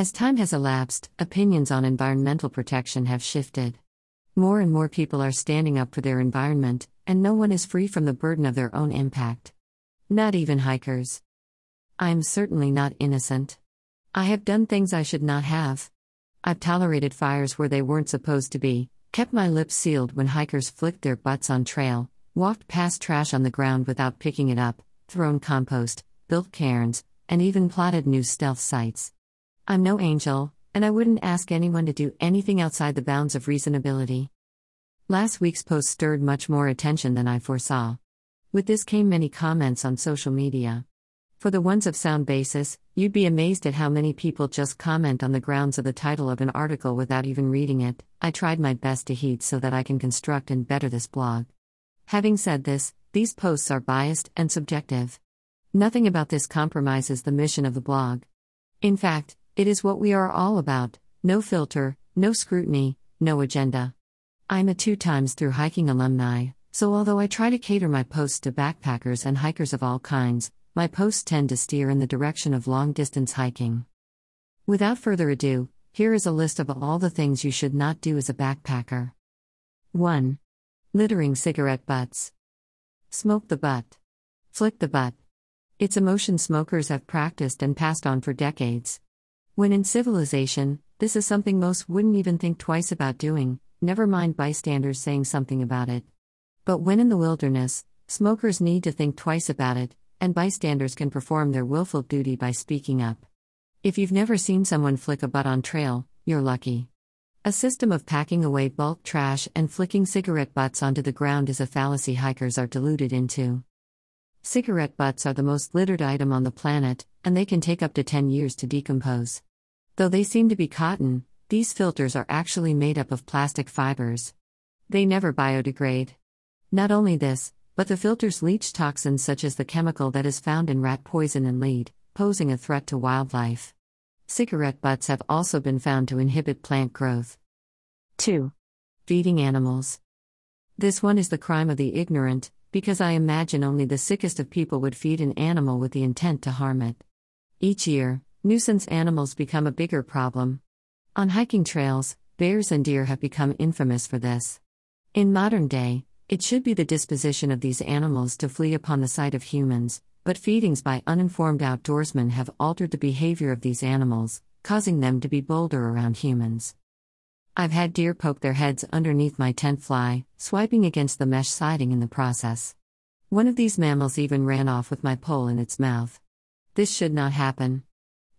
As time has elapsed, opinions on environmental protection have shifted. More and more people are standing up for their environment, and no one is free from the burden of their own impact. Not even hikers. I am certainly not innocent. I have done things I should not have. I've tolerated fires where they weren't supposed to be, kept my lips sealed when hikers flicked their butts on trail, walked past trash on the ground without picking it up, thrown compost, built cairns, and even plotted new stealth sites. I'm no angel, and I wouldn't ask anyone to do anything outside the bounds of reasonability. Last week's post stirred much more attention than I foresaw. With this came many comments on social media. For the ones of sound basis, you'd be amazed at how many people just comment on the grounds of the title of an article without even reading it. I tried my best to heed so that I can construct and better this blog. Having said this, these posts are biased and subjective. Nothing about this compromises the mission of the blog. In fact, it is what we are all about no filter, no scrutiny, no agenda. I'm a two times through hiking alumni, so although I try to cater my posts to backpackers and hikers of all kinds, my posts tend to steer in the direction of long distance hiking. Without further ado, here is a list of all the things you should not do as a backpacker. 1. Littering cigarette butts. Smoke the butt. Flick the butt. It's a motion smokers have practiced and passed on for decades. When in civilization, this is something most wouldn't even think twice about doing, never mind bystanders saying something about it. But when in the wilderness, smokers need to think twice about it, and bystanders can perform their willful duty by speaking up. If you've never seen someone flick a butt on trail, you're lucky. A system of packing away bulk trash and flicking cigarette butts onto the ground is a fallacy hikers are deluded into. Cigarette butts are the most littered item on the planet, and they can take up to 10 years to decompose. Though they seem to be cotton, these filters are actually made up of plastic fibers. They never biodegrade. Not only this, but the filters leach toxins such as the chemical that is found in rat poison and lead, posing a threat to wildlife. Cigarette butts have also been found to inhibit plant growth. 2. Feeding animals. This one is the crime of the ignorant, because I imagine only the sickest of people would feed an animal with the intent to harm it. Each year, Nuisance animals become a bigger problem. On hiking trails, bears and deer have become infamous for this. In modern day, it should be the disposition of these animals to flee upon the sight of humans, but feedings by uninformed outdoorsmen have altered the behavior of these animals, causing them to be bolder around humans. I've had deer poke their heads underneath my tent fly, swiping against the mesh siding in the process. One of these mammals even ran off with my pole in its mouth. This should not happen.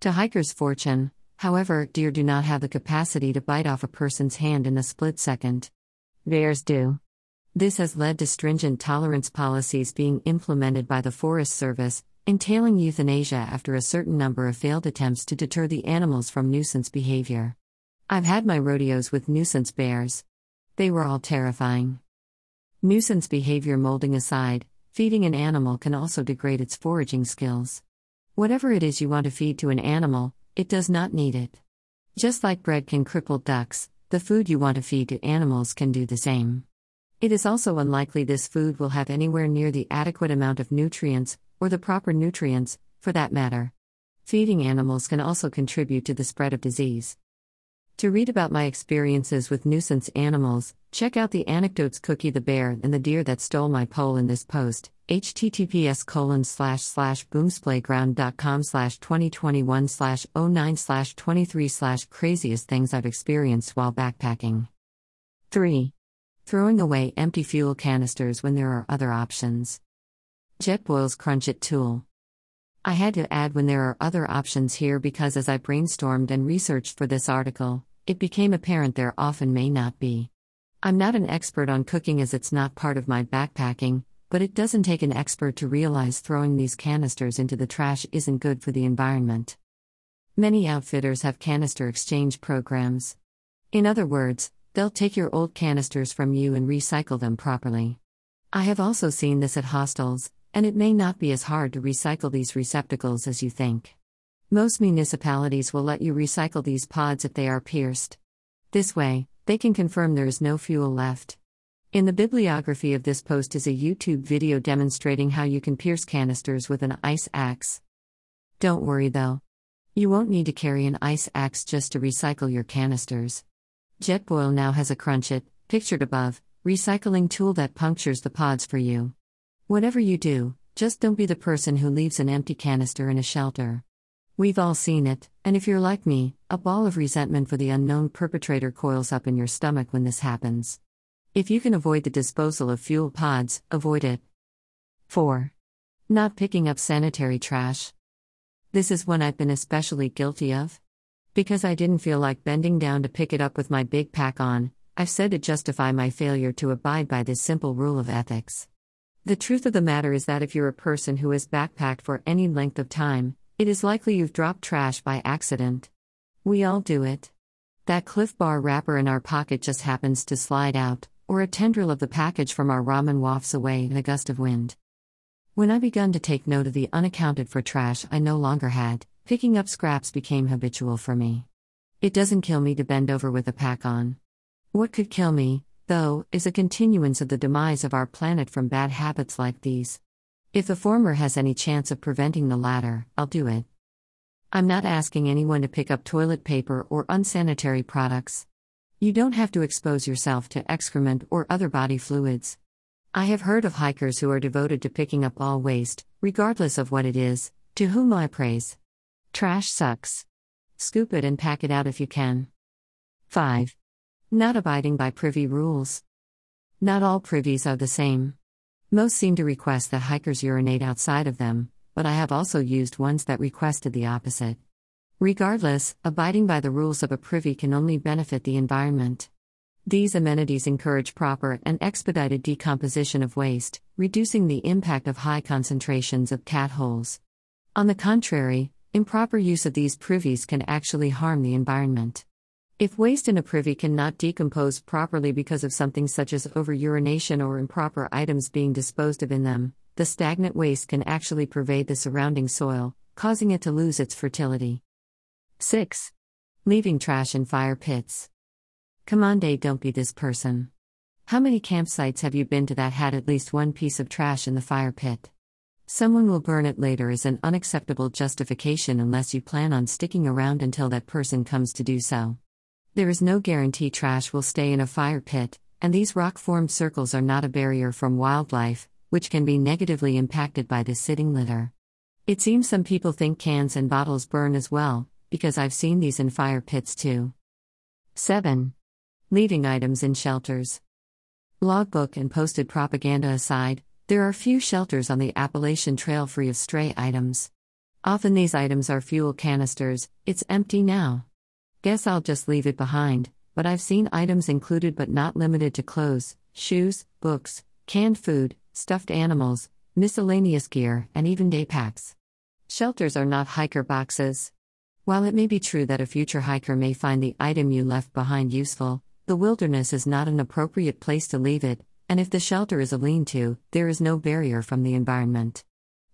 To hikers' fortune, however, deer do not have the capacity to bite off a person's hand in a split second. Bears do. This has led to stringent tolerance policies being implemented by the Forest Service, entailing euthanasia after a certain number of failed attempts to deter the animals from nuisance behavior. I've had my rodeos with nuisance bears. They were all terrifying. Nuisance behavior molding aside, feeding an animal can also degrade its foraging skills. Whatever it is you want to feed to an animal, it does not need it. Just like bread can cripple ducks, the food you want to feed to animals can do the same. It is also unlikely this food will have anywhere near the adequate amount of nutrients, or the proper nutrients, for that matter. Feeding animals can also contribute to the spread of disease. To read about my experiences with nuisance animals, check out the anecdotes Cookie the Bear and the Deer That Stole My Pole in this post https colon slash slash boomsplayground.com slash 2021 slash 09 slash 23 slash craziest things I've experienced while backpacking. 3. Throwing away empty fuel canisters when there are other options. Jetboil's Crunch It tool. I had to add when there are other options here because as I brainstormed and researched for this article, it became apparent there often may not be. I'm not an expert on cooking as it's not part of my backpacking, but it doesn't take an expert to realize throwing these canisters into the trash isn't good for the environment. Many outfitters have canister exchange programs. In other words, they'll take your old canisters from you and recycle them properly. I have also seen this at hostels, and it may not be as hard to recycle these receptacles as you think. Most municipalities will let you recycle these pods if they are pierced. This way, they can confirm there is no fuel left. In the bibliography of this post is a YouTube video demonstrating how you can pierce canisters with an ice axe. Don't worry though. You won't need to carry an ice axe just to recycle your canisters. Jetboil now has a crunch it, pictured above, recycling tool that punctures the pods for you. Whatever you do, just don't be the person who leaves an empty canister in a shelter. We've all seen it, and if you're like me, a ball of resentment for the unknown perpetrator coils up in your stomach when this happens. If you can avoid the disposal of fuel pods, avoid it. 4. Not picking up sanitary trash. This is one I've been especially guilty of. Because I didn't feel like bending down to pick it up with my big pack on, I've said to justify my failure to abide by this simple rule of ethics. The truth of the matter is that if you're a person who has backpacked for any length of time, it is likely you've dropped trash by accident. We all do it. That Clif Bar wrapper in our pocket just happens to slide out, or a tendril of the package from our ramen wafts away in a gust of wind. When I begun to take note of the unaccounted for trash I no longer had, picking up scraps became habitual for me. It doesn't kill me to bend over with a pack on. What could kill me, though, is a continuance of the demise of our planet from bad habits like these. If the former has any chance of preventing the latter, I'll do it. I'm not asking anyone to pick up toilet paper or unsanitary products. You don't have to expose yourself to excrement or other body fluids. I have heard of hikers who are devoted to picking up all waste, regardless of what it is, to whom I praise. Trash sucks. Scoop it and pack it out if you can. 5. Not abiding by privy rules. Not all privies are the same. Most seem to request that hikers urinate outside of them, but I have also used ones that requested the opposite. Regardless, abiding by the rules of a privy can only benefit the environment. These amenities encourage proper and expedited decomposition of waste, reducing the impact of high concentrations of cat holes. On the contrary, improper use of these privies can actually harm the environment. If waste in a privy cannot decompose properly because of something such as over-urination or improper items being disposed of in them, the stagnant waste can actually pervade the surrounding soil, causing it to lose its fertility. 6. Leaving trash in fire pits. Day, don't be this person. How many campsites have you been to that had at least one piece of trash in the fire pit? Someone will burn it later is an unacceptable justification unless you plan on sticking around until that person comes to do so. There is no guarantee trash will stay in a fire pit, and these rock formed circles are not a barrier from wildlife, which can be negatively impacted by this sitting litter. It seems some people think cans and bottles burn as well, because I've seen these in fire pits too. 7. Leaving items in shelters. Logbook and posted propaganda aside, there are few shelters on the Appalachian Trail free of stray items. Often these items are fuel canisters, it's empty now. Guess I'll just leave it behind, but I've seen items included but not limited to clothes, shoes, books, canned food, stuffed animals, miscellaneous gear, and even day packs. Shelters are not hiker boxes. While it may be true that a future hiker may find the item you left behind useful, the wilderness is not an appropriate place to leave it, and if the shelter is a lean to, there is no barrier from the environment.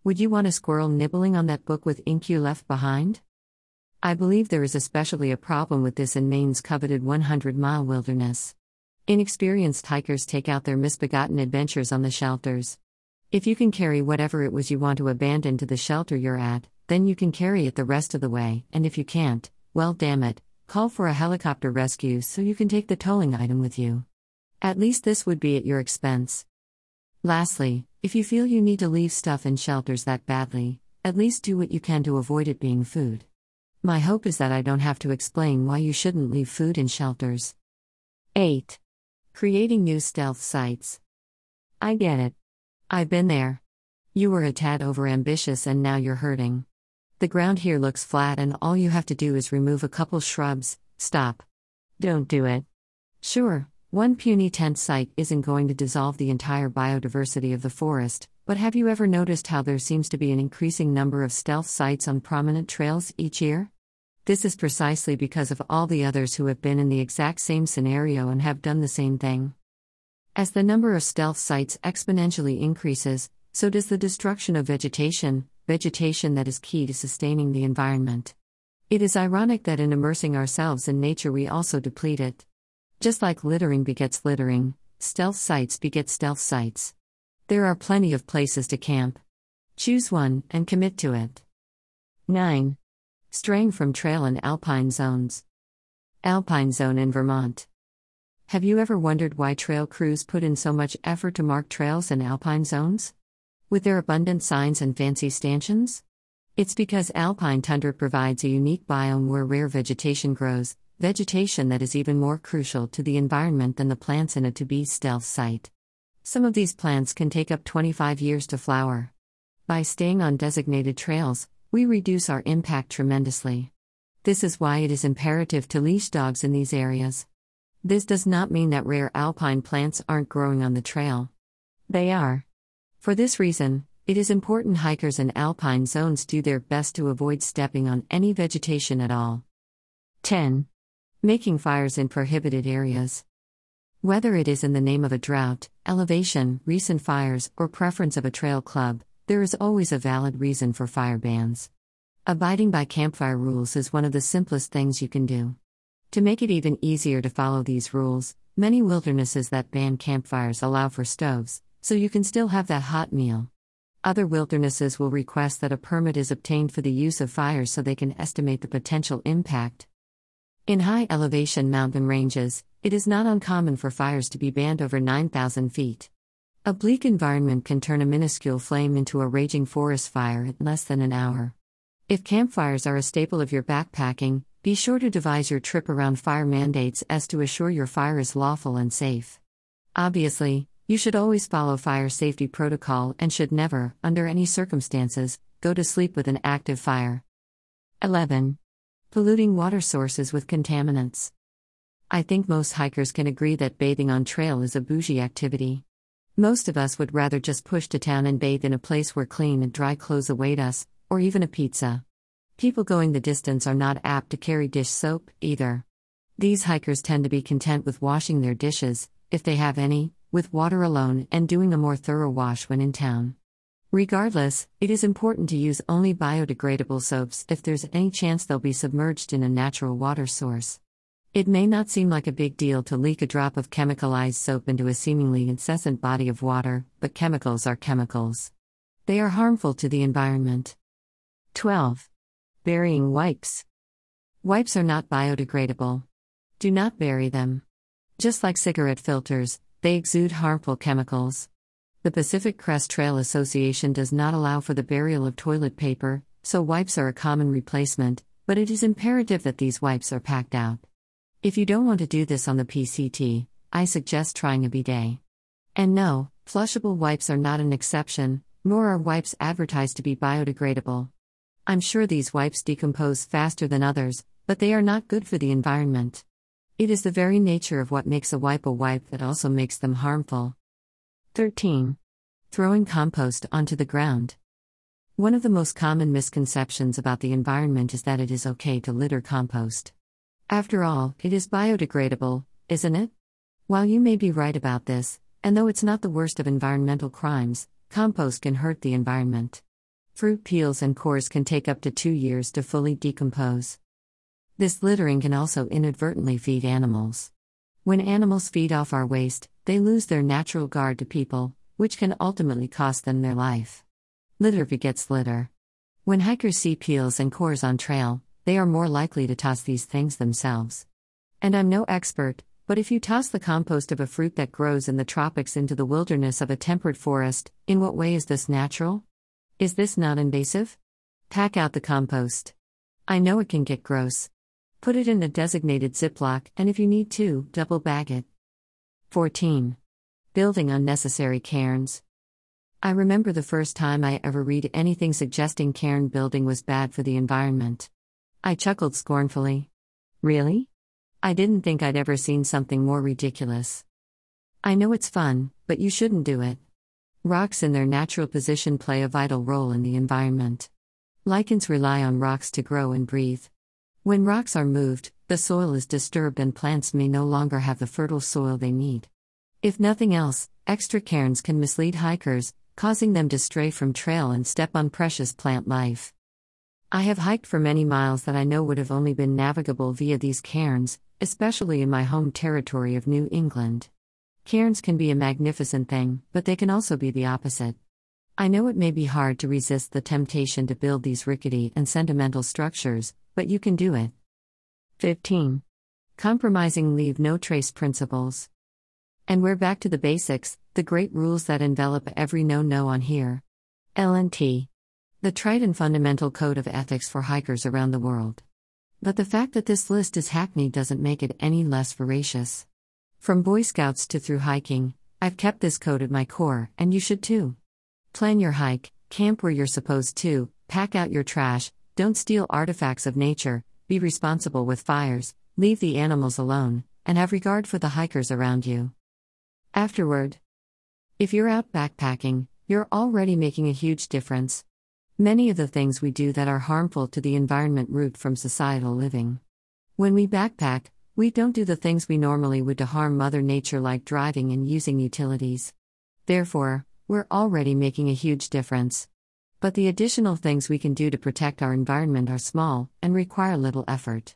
Would you want a squirrel nibbling on that book with ink you left behind? I believe there is especially a problem with this in Maine's coveted 100 mile wilderness. Inexperienced hikers take out their misbegotten adventures on the shelters. If you can carry whatever it was you want to abandon to the shelter you're at, then you can carry it the rest of the way, and if you can't, well, damn it, call for a helicopter rescue so you can take the towing item with you. At least this would be at your expense. Lastly, if you feel you need to leave stuff in shelters that badly, at least do what you can to avoid it being food. My hope is that I don't have to explain why you shouldn't leave food in shelters. 8. Creating new stealth sites. I get it. I've been there. You were a tad overambitious and now you're hurting. The ground here looks flat and all you have to do is remove a couple shrubs. Stop. Don't do it. Sure, one puny tent site isn't going to dissolve the entire biodiversity of the forest, but have you ever noticed how there seems to be an increasing number of stealth sites on prominent trails each year? This is precisely because of all the others who have been in the exact same scenario and have done the same thing. As the number of stealth sites exponentially increases, so does the destruction of vegetation, vegetation that is key to sustaining the environment. It is ironic that in immersing ourselves in nature we also deplete it. Just like littering begets littering, stealth sites beget stealth sites. There are plenty of places to camp. Choose one and commit to it. 9. Straying from trail and alpine zones. Alpine zone in Vermont. Have you ever wondered why trail crews put in so much effort to mark trails in alpine zones? With their abundant signs and fancy stanchions? It's because alpine tundra provides a unique biome where rare vegetation grows, vegetation that is even more crucial to the environment than the plants in a to be stealth site. Some of these plants can take up 25 years to flower. By staying on designated trails, we reduce our impact tremendously. This is why it is imperative to leash dogs in these areas. This does not mean that rare alpine plants aren't growing on the trail. They are. For this reason, it is important hikers in alpine zones do their best to avoid stepping on any vegetation at all. 10. Making fires in prohibited areas. Whether it is in the name of a drought, elevation, recent fires, or preference of a trail club, there is always a valid reason for fire bans. Abiding by campfire rules is one of the simplest things you can do. To make it even easier to follow these rules, many wildernesses that ban campfires allow for stoves, so you can still have that hot meal. Other wildernesses will request that a permit is obtained for the use of fires so they can estimate the potential impact. In high elevation mountain ranges, it is not uncommon for fires to be banned over 9,000 feet. A bleak environment can turn a minuscule flame into a raging forest fire in less than an hour. If campfires are a staple of your backpacking, be sure to devise your trip around fire mandates as to assure your fire is lawful and safe. Obviously, you should always follow fire safety protocol and should never, under any circumstances, go to sleep with an active fire. 11. Polluting water sources with contaminants. I think most hikers can agree that bathing on trail is a bougie activity. Most of us would rather just push to town and bathe in a place where clean and dry clothes await us, or even a pizza. People going the distance are not apt to carry dish soap, either. These hikers tend to be content with washing their dishes, if they have any, with water alone and doing a more thorough wash when in town. Regardless, it is important to use only biodegradable soaps if there's any chance they'll be submerged in a natural water source. It may not seem like a big deal to leak a drop of chemicalized soap into a seemingly incessant body of water, but chemicals are chemicals. They are harmful to the environment. 12. Burying wipes. Wipes are not biodegradable. Do not bury them. Just like cigarette filters, they exude harmful chemicals. The Pacific Crest Trail Association does not allow for the burial of toilet paper, so wipes are a common replacement, but it is imperative that these wipes are packed out. If you don't want to do this on the PCT, I suggest trying a bidet. And no, flushable wipes are not an exception, nor are wipes advertised to be biodegradable. I'm sure these wipes decompose faster than others, but they are not good for the environment. It is the very nature of what makes a wipe a wipe that also makes them harmful. 13. Throwing compost onto the ground. One of the most common misconceptions about the environment is that it is okay to litter compost. After all, it is biodegradable, isn't it? While you may be right about this, and though it's not the worst of environmental crimes, compost can hurt the environment. Fruit peels and cores can take up to two years to fully decompose. This littering can also inadvertently feed animals. When animals feed off our waste, they lose their natural guard to people, which can ultimately cost them their life. Litter begets litter. When hikers see peels and cores on trail, they are more likely to toss these things themselves. And I'm no expert, but if you toss the compost of a fruit that grows in the tropics into the wilderness of a temperate forest, in what way is this natural? Is this not invasive? Pack out the compost. I know it can get gross. Put it in a designated Ziploc, and if you need to, double bag it. 14. Building unnecessary cairns. I remember the first time I ever read anything suggesting cairn building was bad for the environment. I chuckled scornfully. Really? I didn't think I'd ever seen something more ridiculous. I know it's fun, but you shouldn't do it. Rocks in their natural position play a vital role in the environment. Lichens rely on rocks to grow and breathe. When rocks are moved, the soil is disturbed and plants may no longer have the fertile soil they need. If nothing else, extra cairns can mislead hikers, causing them to stray from trail and step on precious plant life. I have hiked for many miles that I know would have only been navigable via these cairns, especially in my home territory of New England. Cairns can be a magnificent thing, but they can also be the opposite. I know it may be hard to resist the temptation to build these rickety and sentimental structures, but you can do it. 15. Compromising leave no trace principles. And we're back to the basics, the great rules that envelop every no no on here. LNT. The trite and fundamental code of ethics for hikers around the world. But the fact that this list is hackneyed doesn't make it any less voracious. From Boy Scouts to through hiking, I've kept this code at my core, and you should too. Plan your hike, camp where you're supposed to, pack out your trash, don't steal artifacts of nature, be responsible with fires, leave the animals alone, and have regard for the hikers around you. Afterward, if you're out backpacking, you're already making a huge difference. Many of the things we do that are harmful to the environment root from societal living. When we backpack, we don't do the things we normally would to harm Mother Nature, like driving and using utilities. Therefore, we're already making a huge difference. But the additional things we can do to protect our environment are small and require little effort.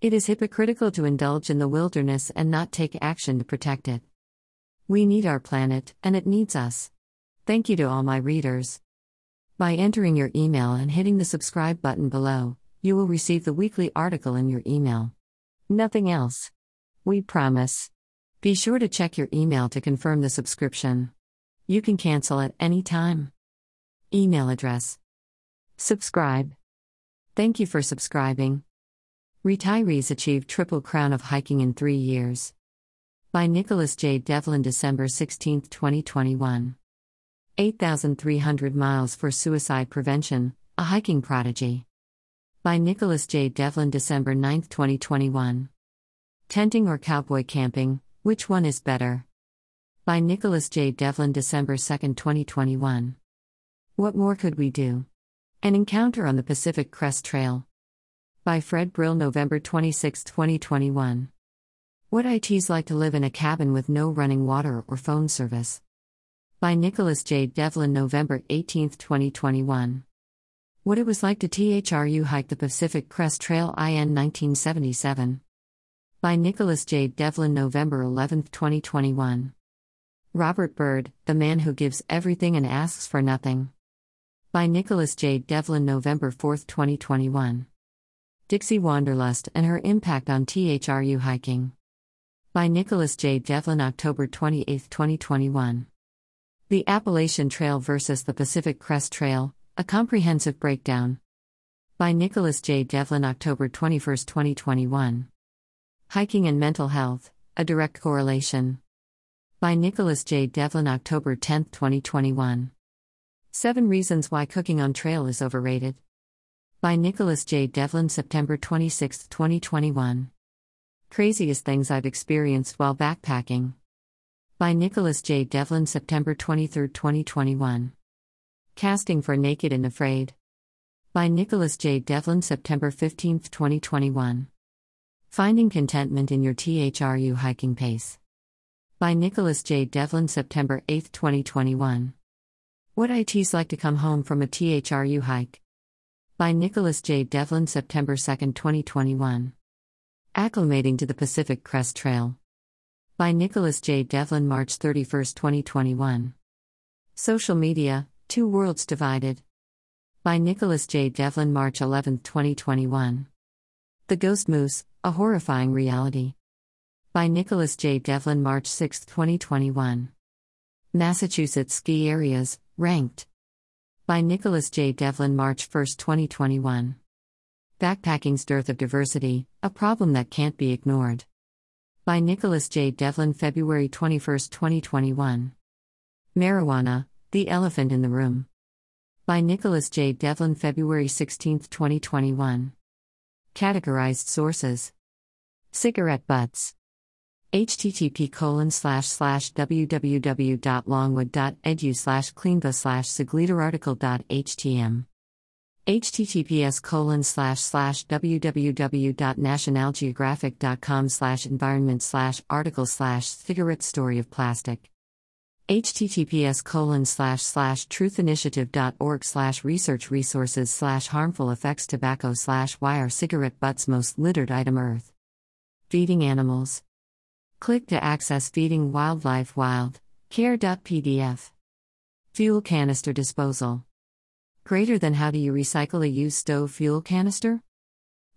It is hypocritical to indulge in the wilderness and not take action to protect it. We need our planet, and it needs us. Thank you to all my readers. By entering your email and hitting the subscribe button below, you will receive the weekly article in your email. Nothing else. We promise. Be sure to check your email to confirm the subscription. You can cancel at any time. Email address. Subscribe. Thank you for subscribing. Retirees achieve triple crown of hiking in three years. By Nicholas J. Devlin, December 16, 2021. 8,300 Miles for Suicide Prevention, a Hiking Prodigy. By Nicholas J. Devlin, December 9, 2021. Tenting or Cowboy Camping, Which One is Better? By Nicholas J. Devlin, December 2, 2021. What More Could We Do? An Encounter on the Pacific Crest Trail. By Fred Brill, November 26, 2021. What ITs like to live in a cabin with no running water or phone service. By Nicholas J. Devlin, November 18, 2021. What it was like to THRU hike the Pacific Crest Trail IN 1977. By Nicholas J. Devlin, November 11, 2021. Robert Byrd, The Man Who Gives Everything and Asks for Nothing. By Nicholas J. Devlin, November 4, 2021. Dixie Wanderlust and Her Impact on THRU Hiking. By Nicholas J. Devlin, October 28, 2021. The Appalachian Trail versus the Pacific Crest Trail A Comprehensive Breakdown. By Nicholas J. Devlin, October 21, 2021. Hiking and Mental Health A Direct Correlation. By Nicholas J. Devlin, October 10, 2021. Seven Reasons Why Cooking on Trail is Overrated. By Nicholas J. Devlin, September 26, 2021. Craziest Things I've Experienced While Backpacking by Nicholas J. Devlin, September 23, 2021. Casting for Naked and Afraid. By Nicholas J. Devlin, September 15, 2021. Finding Contentment in Your THRU Hiking Pace. By Nicholas J. Devlin, September 8, 2021. What ITs like to come home from a THRU hike. By Nicholas J. Devlin, September 2, 2021. Acclimating to the Pacific Crest Trail. By Nicholas J. Devlin, March 31, 2021. Social Media Two Worlds Divided. By Nicholas J. Devlin, March 11, 2021. The Ghost Moose A Horrifying Reality. By Nicholas J. Devlin, March 6, 2021. Massachusetts Ski Areas Ranked. By Nicholas J. Devlin, March 1, 2021. Backpacking's Dearth of Diversity A Problem That Can't Be Ignored by Nicholas J. Devlin, February 21, 2021. Marijuana, The Elephant in the Room. By Nicholas J. Devlin, February 16, 2021. Categorized sources Cigarette butts. http colon slash slash www.longwood.edu slash cleanva slash https colon slash slash www.nationalgeographic.com slash environment slash article slash cigarette story of plastic https colon slash slash truthinitiative.org slash research resources slash harmful effects tobacco slash why are cigarette butts most littered item earth. Feeding animals. Click to access feeding wildlife wild care.pdf Fuel canister disposal. Greater than how do you recycle a used stove fuel canister?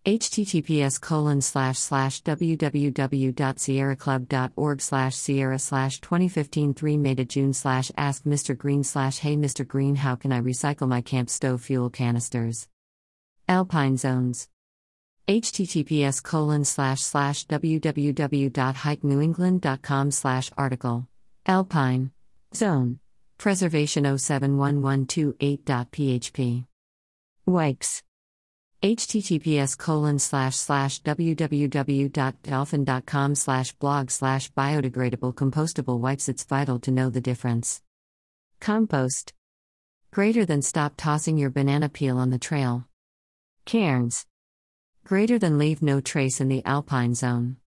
https colon slash slash www.sierraclub.org slash sierra slash 2015 3 May June slash ask Mr. Green slash hey Mr. Green how can I recycle my camp stove fuel canisters? Alpine zones https colon slash slash www.hikenewengland.com slash article alpine zone preservation 071128.php wikes. Https colon slash slash www.dolphin.com slash blog slash biodegradable compostable wipes. It's vital to know the difference. Compost. Greater than stop tossing your banana peel on the trail. Cairns. Greater than leave no trace in the alpine zone